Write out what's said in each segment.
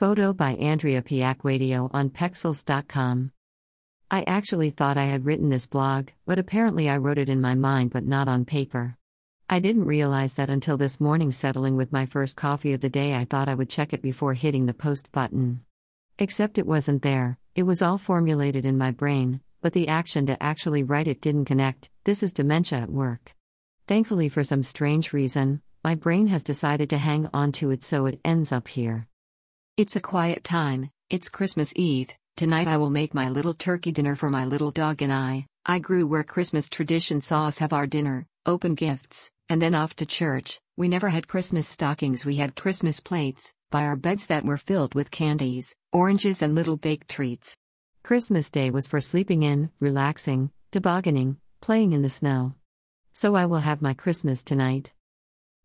Photo by Andrea Piacquadio on Pexels.com. I actually thought I had written this blog, but apparently I wrote it in my mind but not on paper. I didn't realize that until this morning, settling with my first coffee of the day, I thought I would check it before hitting the post button. Except it wasn't there, it was all formulated in my brain, but the action to actually write it didn't connect. This is dementia at work. Thankfully, for some strange reason, my brain has decided to hang on to it so it ends up here. It's a quiet time, it's Christmas Eve. Tonight I will make my little turkey dinner for my little dog and I. I grew where Christmas tradition saw us have our dinner, open gifts, and then off to church. We never had Christmas stockings, we had Christmas plates, by our beds that were filled with candies, oranges, and little baked treats. Christmas Day was for sleeping in, relaxing, tobogganing, playing in the snow. So I will have my Christmas tonight.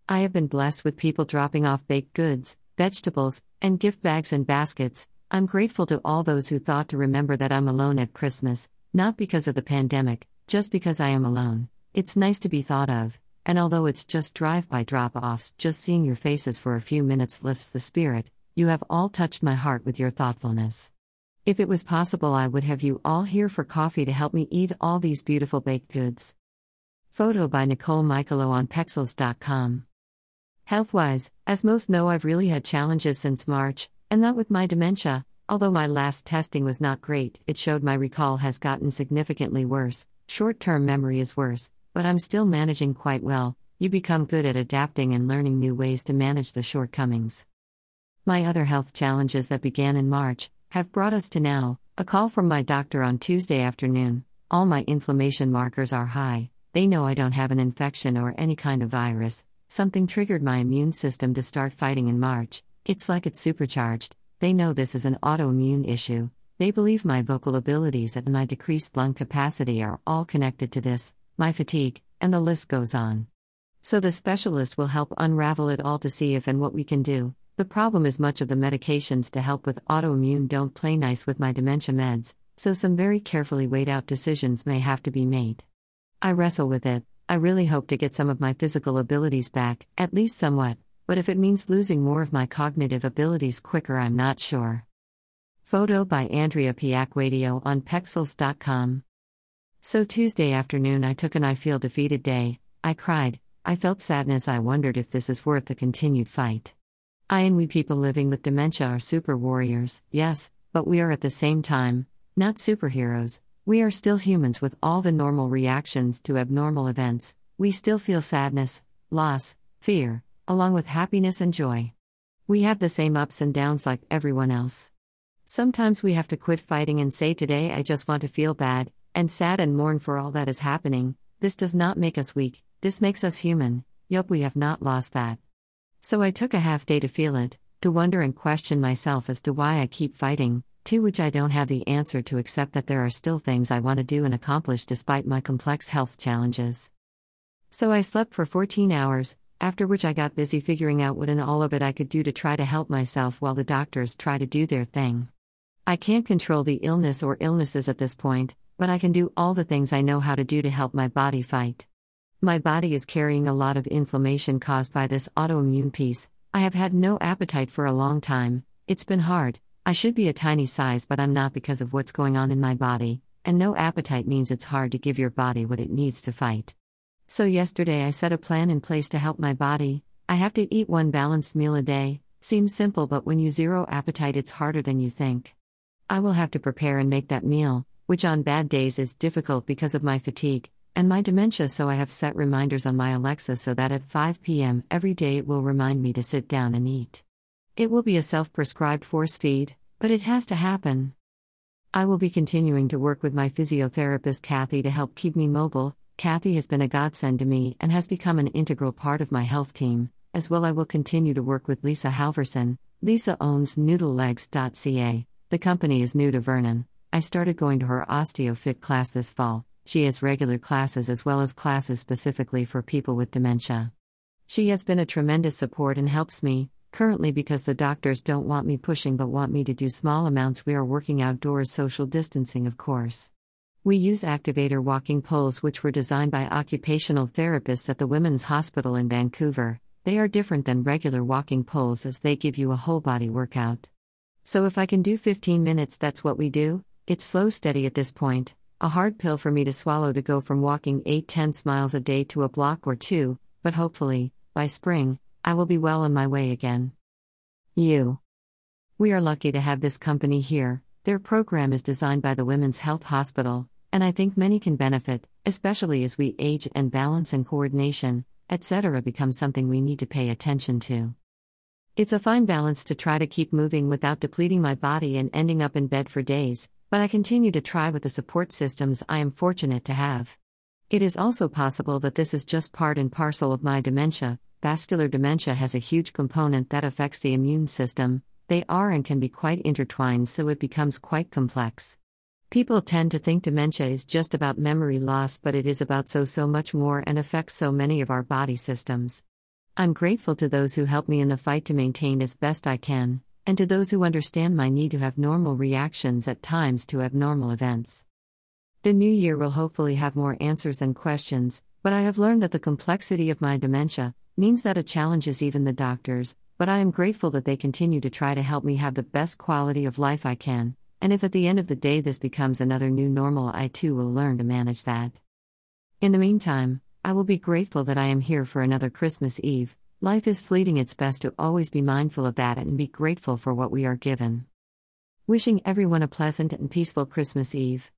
I have been blessed with people dropping off baked goods, vegetables, and gift bags and baskets. I'm grateful to all those who thought to remember that I'm alone at Christmas, not because of the pandemic, just because I am alone. It's nice to be thought of, and although it's just drive by drop offs, just seeing your faces for a few minutes lifts the spirit. You have all touched my heart with your thoughtfulness. If it was possible, I would have you all here for coffee to help me eat all these beautiful baked goods. Photo by Nicole Michalou on Pexels.com. Health-wise, as most know I've really had challenges since March, and not with my dementia, although my last testing was not great, it showed my recall has gotten significantly worse, short-term memory is worse, but I'm still managing quite well. You become good at adapting and learning new ways to manage the shortcomings. My other health challenges that began in March have brought us to now, a call from my doctor on Tuesday afternoon. All my inflammation markers are high. They know I don't have an infection or any kind of virus, Something triggered my immune system to start fighting in March. It's like it's supercharged. They know this is an autoimmune issue. They believe my vocal abilities and my decreased lung capacity are all connected to this, my fatigue, and the list goes on. So the specialist will help unravel it all to see if and what we can do. The problem is much of the medications to help with autoimmune don't play nice with my dementia meds, so some very carefully weighed out decisions may have to be made. I wrestle with it, I really hope to get some of my physical abilities back, at least somewhat, but if it means losing more of my cognitive abilities quicker, I'm not sure. Photo by Andrea Piacquadio on Pexels.com. So Tuesday afternoon, I took an I feel defeated day. I cried, I felt sadness, I wondered if this is worth the continued fight. I and we people living with dementia are super warriors, yes, but we are at the same time, not superheroes, we are still humans with all the normal reactions to abnormal events. We still feel sadness, loss, fear, along with happiness and joy. We have the same ups and downs like everyone else. Sometimes we have to quit fighting and say, Today I just want to feel bad, and sad and mourn for all that is happening. This does not make us weak, this makes us human. Yup, we have not lost that. So I took a half day to feel it, to wonder and question myself as to why I keep fighting, to which I don't have the answer to except that there are still things I want to do and accomplish despite my complex health challenges. So I slept for 14 hours, after which I got busy figuring out what and all of it I could do to try to help myself while the doctors try to do their thing. I can't control the illness or illnesses at this point, but I can do all the things I know how to do to help my body fight. My body is carrying a lot of inflammation caused by this autoimmune piece. I have had no appetite for a long time, it's been hard, I should be a tiny size, but I'm not because of what's going on in my body, and no appetite means it's hard to give your body what it needs to fight. So, yesterday I set a plan in place to help my body. I have to eat one balanced meal a day. Seems simple, but when you zero appetite, it's harder than you think. I will have to prepare and make that meal, which on bad days is difficult because of my fatigue and my dementia, so I have set reminders on my Alexa so that at 5 p.m. every day it will remind me to sit down and eat. It will be a self prescribed force feed, but it has to happen. I will be continuing to work with my physiotherapist Kathy to help keep me mobile. Kathy has been a godsend to me and has become an integral part of my health team. As well, I will continue to work with Lisa Halverson. Lisa owns noodlelegs.ca. The company is new to Vernon. I started going to her OsteoFit class this fall. She has regular classes as well as classes specifically for people with dementia. She has been a tremendous support and helps me, Currently, because the doctors don't want me pushing but want me to do small amounts, we are working outdoors, social distancing, of course. We use activator walking poles, which were designed by occupational therapists at the Women's Hospital in Vancouver. They are different than regular walking poles as they give you a whole body workout. So if I can do 15 minutes, that's what we do. It's slow steady at this point, a hard pill for me to swallow to go from walking 8 10 miles a day to a block or two, but hopefully, by spring, I will be well on my way again. You. We are lucky to have this company here. Their program is designed by the Women's Health Hospital, and I think many can benefit, especially as we age and balance and coordination, etc., become something we need to pay attention to. It's a fine balance to try to keep moving without depleting my body and ending up in bed for days, but I continue to try with the support systems I am fortunate to have. It is also possible that this is just part and parcel of my dementia. Vascular dementia has a huge component that affects the immune system, they are and can be quite intertwined, so it becomes quite complex. People tend to think dementia is just about memory loss, but it is about so, so much more and affects so many of our body systems. I'm grateful to those who help me in the fight to maintain as best I can, and to those who understand my need to have normal reactions at times to abnormal events. The new year will hopefully have more answers than questions, but I have learned that the complexity of my dementia means that it challenges even the doctors, but I am grateful that they continue to try to help me have the best quality of life I can, and if at the end of the day this becomes another new normal, I too will learn to manage that. In the meantime, I will be grateful that I am here for another Christmas Eve. Life is fleeting, it's best to always be mindful of that and be grateful for what we are given. Wishing everyone a pleasant and peaceful Christmas Eve.